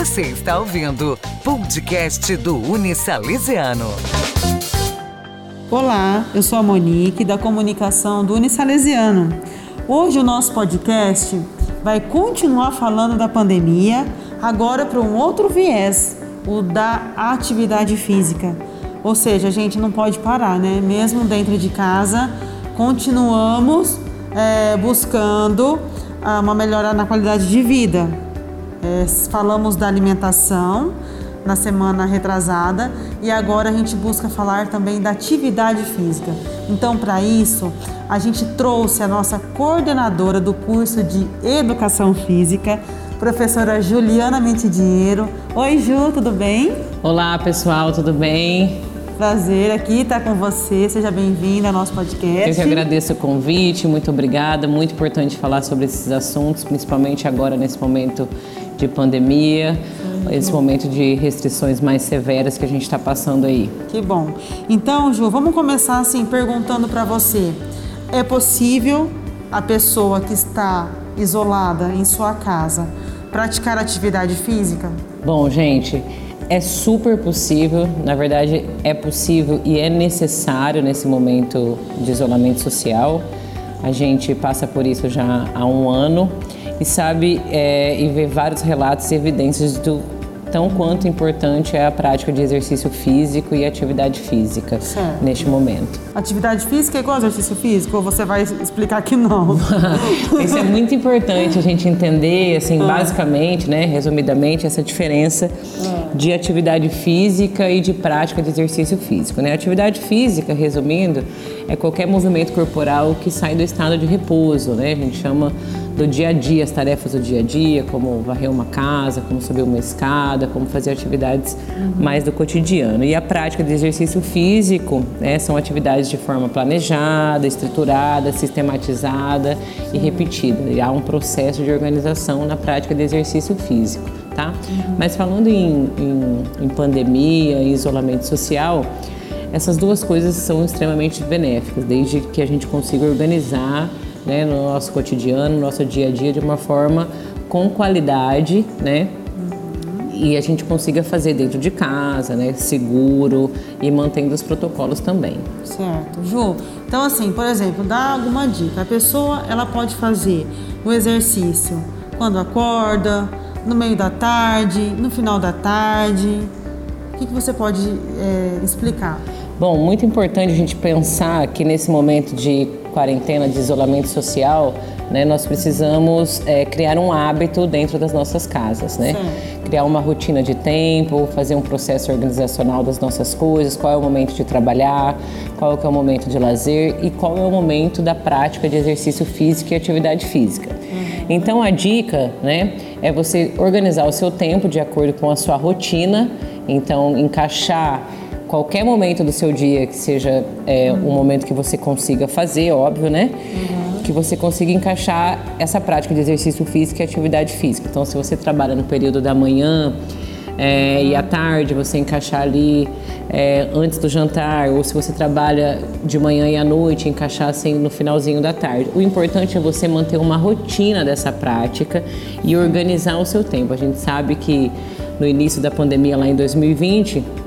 Você está ouvindo podcast do Unisalesiano. Olá, eu sou a Monique da comunicação do Unisalesiano. Hoje o nosso podcast vai continuar falando da pandemia, agora para um outro viés, o da atividade física. Ou seja, a gente não pode parar, né? Mesmo dentro de casa, continuamos é, buscando ah, uma melhora na qualidade de vida. É, falamos da alimentação na semana retrasada e agora a gente busca falar também da atividade física. Então, para isso, a gente trouxe a nossa coordenadora do curso de Educação Física, professora Juliana Mentidinheiro. Oi, Ju, tudo bem? Olá, pessoal, tudo bem? Prazer aqui estar com você. Seja bem-vinda ao nosso podcast. Eu que agradeço o convite, muito obrigada. Muito importante falar sobre esses assuntos, principalmente agora nesse momento de pandemia, Sim. esse momento de restrições mais severas que a gente está passando aí. Que bom. Então, Ju, vamos começar assim perguntando para você: é possível a pessoa que está isolada em sua casa praticar atividade física? Bom, gente é super possível, na verdade é possível e é necessário nesse momento de isolamento social. A gente passa por isso já há um ano e sabe é, e vê vários relatos e evidências do tão quanto importante é a prática de exercício físico e atividade física certo. neste momento. Atividade física é igual exercício físico ou você vai explicar que não? Isso é muito importante a gente entender, assim, ah. basicamente, né, resumidamente, essa diferença ah. de atividade física e de prática de exercício físico. Né? Atividade física, resumindo, é qualquer movimento corporal que sai do estado de repouso, né? A gente chama do dia a dia, as tarefas do dia a dia, como varrer uma casa, como subir uma escada, como fazer atividades uhum. mais do cotidiano. E a prática de exercício físico né, são atividades de forma planejada, estruturada, sistematizada e repetida. E há um processo de organização na prática de exercício físico, tá? Uhum. Mas falando em, em, em pandemia, em isolamento social, essas duas coisas são extremamente benéficas, desde que a gente consiga organizar né, no nosso cotidiano, no nosso dia a dia, de uma forma com qualidade, né? E a gente consiga fazer dentro de casa, né, seguro e mantendo os protocolos também. Certo. Ju, então assim, por exemplo, dá alguma dica. A pessoa, ela pode fazer o exercício quando acorda, no meio da tarde, no final da tarde. O que, que você pode é, explicar? Bom, muito importante a gente pensar que nesse momento de quarentena, de isolamento social, né, nós precisamos é, criar um hábito dentro das nossas casas, né? Criar uma rotina de tempo, fazer um processo organizacional das nossas coisas, qual é o momento de trabalhar, qual é o momento de lazer e qual é o momento da prática de exercício físico e atividade física. Uhum. Então a dica, né, é você organizar o seu tempo de acordo com a sua rotina, então encaixar qualquer momento do seu dia que seja é, um momento que você consiga fazer, óbvio, né? Uhum. Que você consiga encaixar essa prática de exercício físico e atividade física. Então, se você trabalha no período da manhã é, e à tarde, você encaixar ali é, antes do jantar, ou se você trabalha de manhã e à noite, encaixar assim no finalzinho da tarde. O importante é você manter uma rotina dessa prática e organizar o seu tempo. A gente sabe que no início da pandemia, lá em 2020, Aí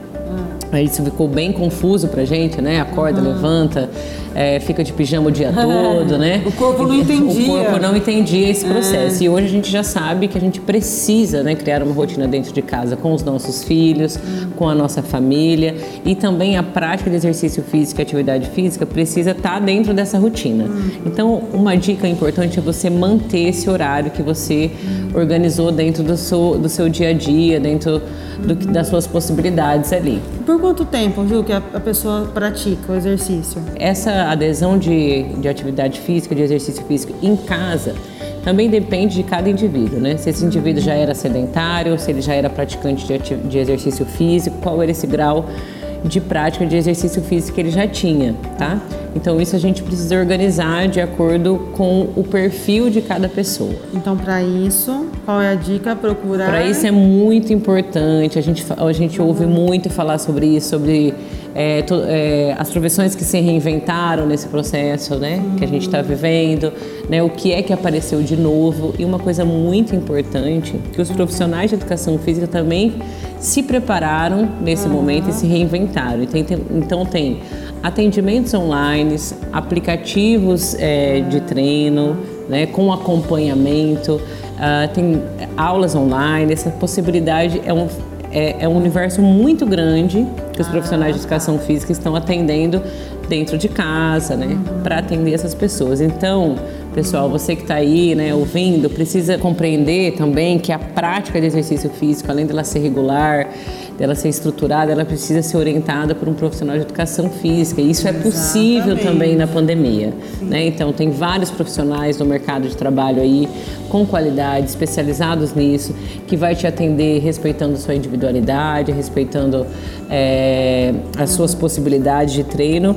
isso ficou bem confuso pra gente, né? Acorda, uhum. levanta, é, fica de pijama o dia todo, né? O corpo não entendia. O corpo não entendia esse processo. É. E hoje a gente já sabe que a gente precisa né, criar uma rotina dentro de casa com os nossos filhos, uhum. com a nossa família. E também a prática de exercício físico e atividade física precisa estar tá dentro dessa rotina. Uhum. Então, uma dica importante é você manter esse horário que você organizou dentro do seu, do seu dia a dia, dentro do, das suas possibilidades ali. Por quanto tempo, Ju, que a, a pessoa pratica o exercício? Essa adesão de, de atividade física, de exercício físico em casa, também depende de cada indivíduo, né? Se esse indivíduo já era sedentário, se ele já era praticante de, de exercício físico, qual era esse grau de prática de exercício físico que ele já tinha, tá? Então isso a gente precisa organizar de acordo com o perfil de cada pessoa. Então para isso, qual é a dica? Procurar. Para isso é muito importante. A gente a gente ouve muito falar sobre isso, sobre é, to, é, as profissões que se reinventaram nesse processo, né, que a gente está vivendo, né, o que é que apareceu de novo e uma coisa muito importante que os profissionais de educação física também se prepararam nesse uhum. momento e se reinventaram. Então tem, então tem atendimentos online, aplicativos é, de treino, né, com acompanhamento, uh, tem aulas online. Essa possibilidade é um é, é um universo muito grande que os profissionais de educação física estão atendendo dentro de casa, né, para atender essas pessoas. Então, pessoal, você que está aí, né, ouvindo, precisa compreender também que a prática de exercício físico, além dela ser regular, dela ser estruturada, ela precisa ser orientada por um profissional de educação física. E isso Exatamente. é possível também na pandemia. Né? Então, tem vários profissionais no mercado de trabalho aí com qualidade, especializados nisso, que vai te atender respeitando sua individualidade, respeitando é, as suas possibilidades de treino,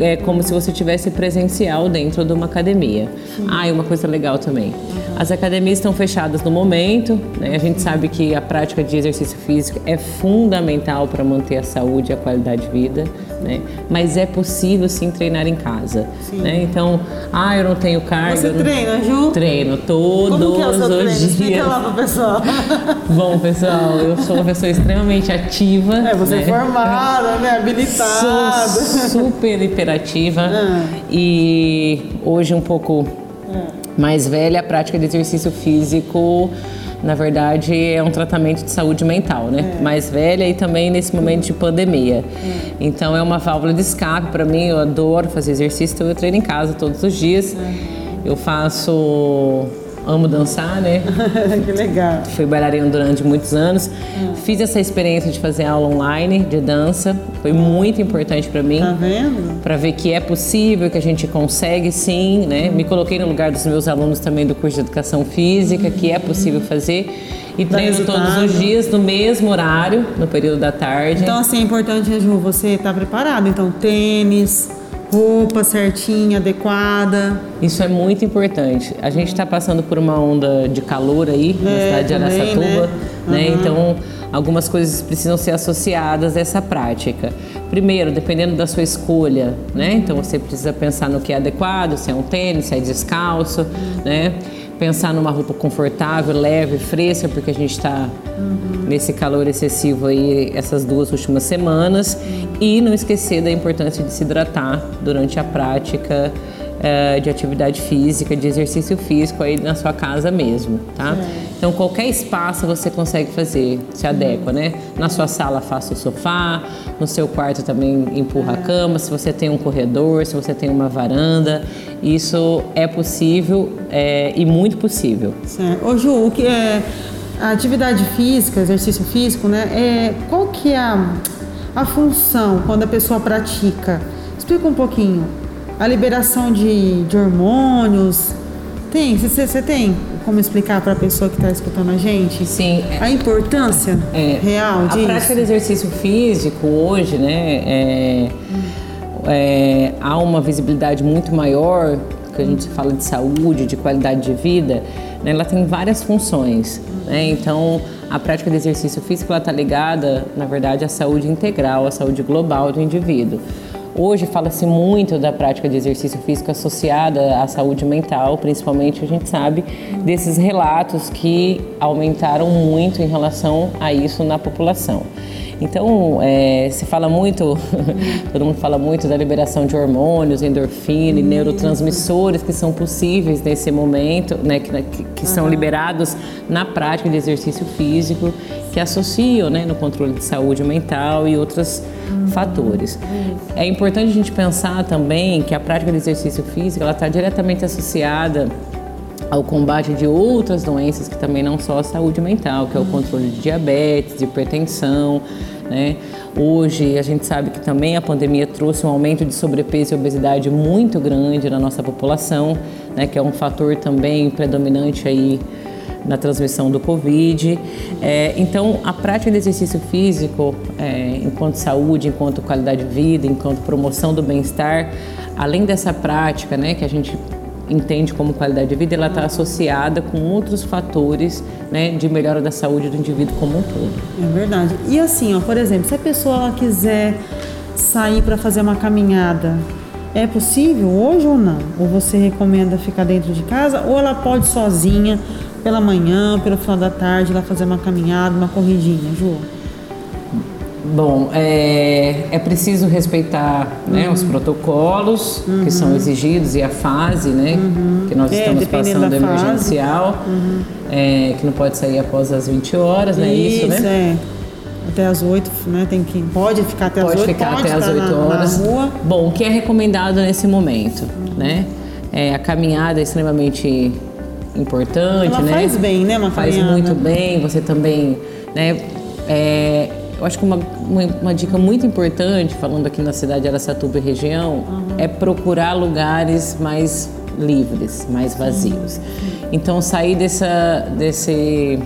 é como se você tivesse presencial dentro de uma academia. Sim. Ah, e uma coisa legal também. Uhum. As academias estão fechadas no momento, né? a gente sabe que a prática de exercício físico é fundamental para manter a saúde e a qualidade de vida, né? Mas é possível sim treinar em casa, né? Então, ah, eu não tenho carga. Você treina, Ju? Treino todos Como que é o seu os treino? dias. Explica lá pro pessoal. Bom, pessoal, eu sou uma pessoa extremamente ativa. É, você né? é formada, né? Habilitada. Sou super hiperativa ah. e hoje um pouco mais velha, a prática de exercício físico na verdade, é um tratamento de saúde mental, né? É. Mais velha e também nesse momento de pandemia. É. Então, é uma válvula de escape para mim. Eu adoro fazer exercício, então eu treino em casa todos os dias. Eu faço amo dançar, né? que legal. Fui bailarina durante muitos anos. Hum. Fiz essa experiência de fazer aula online de dança. Foi muito importante para mim. Tá vendo? Para ver que é possível, que a gente consegue sim, né? Hum. Me coloquei no lugar dos meus alunos também do curso de educação física, que é possível fazer. E treino todos os dias no mesmo horário, no período da tarde. Então, assim, é importante, Ju, você estar tá preparado. Então, tênis, roupa certinha, adequada. Isso é muito importante. A gente está passando por uma onda de calor aí é, na cidade de Araçatuba, né? né? Uhum. Então, algumas coisas precisam ser associadas a essa prática. Primeiro, dependendo da sua escolha, né? Então, você precisa pensar no que é adequado, se é um tênis, se é descalço, né? pensar numa roupa confortável, leve, fresca, porque a gente está uhum. nesse calor excessivo aí essas duas últimas semanas. E não esquecer da importância de se hidratar durante a prática uh, de atividade física, de exercício físico aí na sua casa mesmo, tá? É. Então qualquer espaço você consegue fazer, se adequa, né? Na sua sala faça o sofá, no seu quarto também empurra é. a cama, se você tem um corredor, se você tem uma varanda, isso é possível é, e muito possível. Certo. Ô Ju, o que é a atividade física, exercício físico, né? É, qual que é a, a função quando a pessoa pratica? Explica um pouquinho a liberação de, de hormônios. Tem? Você tem como explicar para a pessoa que está escutando a gente? Sim. A importância é, real disso? A prática de exercício físico hoje, né, é, é, há uma visibilidade muito maior, que a gente fala de saúde, de qualidade de vida, né, ela tem várias funções. Né, então, a prática de exercício físico está ligada, na verdade, à saúde integral, à saúde global do indivíduo. Hoje fala-se muito da prática de exercício físico associada à saúde mental, principalmente a gente sabe desses relatos que aumentaram muito em relação a isso na população. Então, é, se fala muito, todo mundo fala muito da liberação de hormônios, endorfina e neurotransmissores que são possíveis nesse momento, né, que, que são liberados na prática de exercício físico, que associam né, no controle de saúde mental e outros fatores. É importante a gente pensar também que a prática de exercício físico está diretamente associada ao combate de outras doenças que também não só a saúde mental, que é o controle de diabetes, de hipertensão, né? Hoje a gente sabe que também a pandemia trouxe um aumento de sobrepeso e obesidade muito grande na nossa população, né? Que é um fator também predominante aí na transmissão do Covid. É, então, a prática de exercício físico, é, enquanto saúde, enquanto qualidade de vida, enquanto promoção do bem-estar, além dessa prática, né, que a gente entende como qualidade de vida, ela está associada com outros fatores né, de melhora da saúde do indivíduo como um todo. É verdade. E assim, ó, por exemplo, se a pessoa quiser sair para fazer uma caminhada. É possível hoje ou não? Ou você recomenda ficar dentro de casa? Ou ela pode sozinha, pela manhã, pelo final da tarde, lá fazer uma caminhada, uma corridinha, Ju? Bom, é, é preciso respeitar né, uhum. os protocolos uhum. que são exigidos e a fase né, uhum. que nós é, estamos passando emergencial, uhum. é, que não pode sair após as 20 horas, né? Isso, isso né? É até as 8, né? Tem que, pode ficar até pode as 8, ficar pode até as 8 na, horas. Na rua. Bom, o que é recomendado nesse momento, uhum. né? É, a caminhada é extremamente importante, Ela né? Faz bem, né? Uma faz muito bem. Você também, né? É, eu acho que uma, uma, uma, dica muito importante, falando aqui na cidade de Aracatuba e região, uhum. é procurar lugares mais livres, mais vazios. Uhum. Então sair dessa, desse,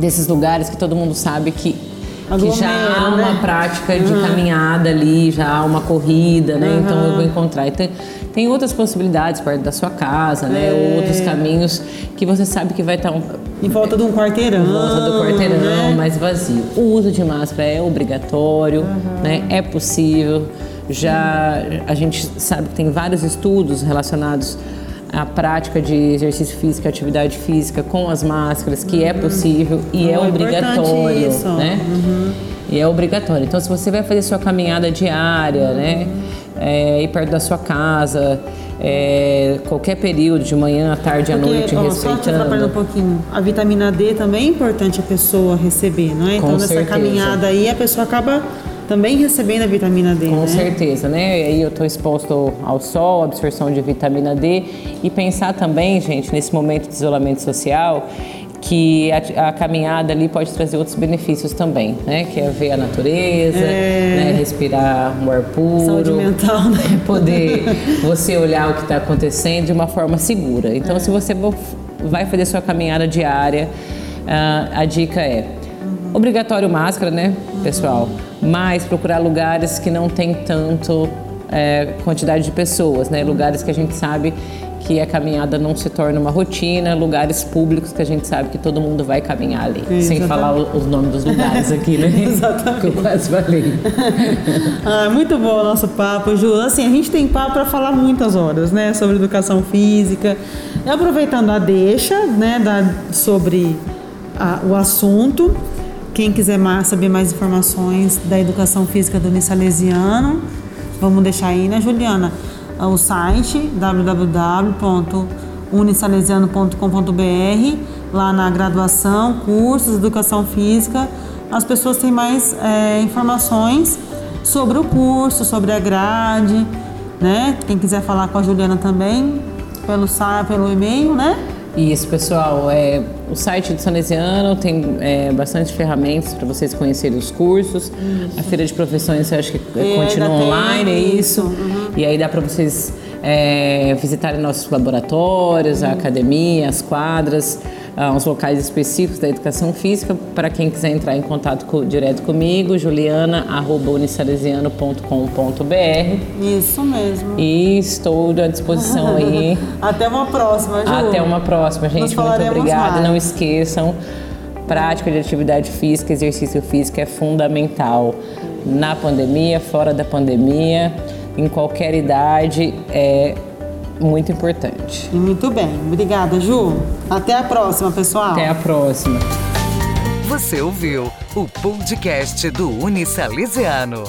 desses lugares que todo mundo sabe que que já há uma né? prática de uhum. caminhada ali, já há uma corrida, né? Uhum. Então eu vou encontrar. Então, tem outras possibilidades perto da sua casa, né? É. Outros caminhos que você sabe que vai estar um, em volta de um quarteirão. Em volta do quarteirão, né? mais vazio. O uso de máscara é obrigatório, uhum. né? É possível. Já a gente sabe que tem vários estudos relacionados à prática de exercício físico atividade física com as máscaras, que é uhum. é possível e é, é obrigatório, isso. né? Uhum. E é obrigatório. Então, se você vai fazer sua caminhada diária, né? É, ir perto da sua casa, é, qualquer período, de manhã, à tarde, Porque, à noite, ó, respeitando. Só te um pouquinho. A vitamina D também é importante a pessoa receber, não é? Então, Com nessa certeza. caminhada aí, a pessoa acaba também recebendo a vitamina D, Com né? certeza, né? E aí eu estou exposto ao sol, absorção de vitamina D e pensar também, gente, nesse momento de isolamento social, que a, a, caminhada ali pode trazer outros benefícios também, né? Que é ver a natureza, é... né? respirar um ar puro, saúde mental, né? poder você olhar o que está acontecendo de uma forma segura. Então, é. se você vai fazer sua caminhada diária, uh, a dica é. Obrigatório máscara, né, pessoal? Mas procurar lugares que não tem tanto é, quantidade de pessoas, né? Lugares que a gente sabe que a caminhada não se torne uma rotina, lugares públicos que a gente sabe que todo mundo vai caminhar ali. sem falar os nomes dos lugares aqui, né? exatamente. Que eu quase falei. ah, muito bom o nosso papo, Ju. Assim, a gente tem papo para falar muitas horas, né? Sobre educação física. E aproveitando a deixa, né? Da, sobre a, o assunto. Quem quiser mais, saber mais informações da educação física do Unisalesiano, vamos deixar aí, né, Juliana? o site www.unisalesiano.com.br, lá na graduação, cursos, educação física, as pessoas têm mais é, informações sobre o curso, sobre a grade, né? Quem quiser falar com a Juliana também, pelo, pelo e-mail, né? Isso, pessoal. É, o site do Salesiano tem é, bastante ferramentas para vocês conhecerem os cursos. Isso. A feira de profissões, eu acho que e continua online, é isso. Uhum. E aí dá para vocês é, visitarem nossos laboratórios, uhum. a academia, as quadras uh, uns locais específicos da educação física. Para quem quiser entrar em contato com, direto comigo, juliana.unisalesiano.com.br. Isso mesmo. E estou à disposição aí. Até uma próxima, Ju. Até uma próxima, gente. Muito obrigada. Mais. Não esqueçam, prática de atividade física, exercício físico é fundamental. Na pandemia, fora da pandemia, em qualquer idade, é muito importante. Muito bem. Obrigada, Ju. Até a próxima, pessoal. Até a próxima. Você ouviu o podcast do Unisalesiano.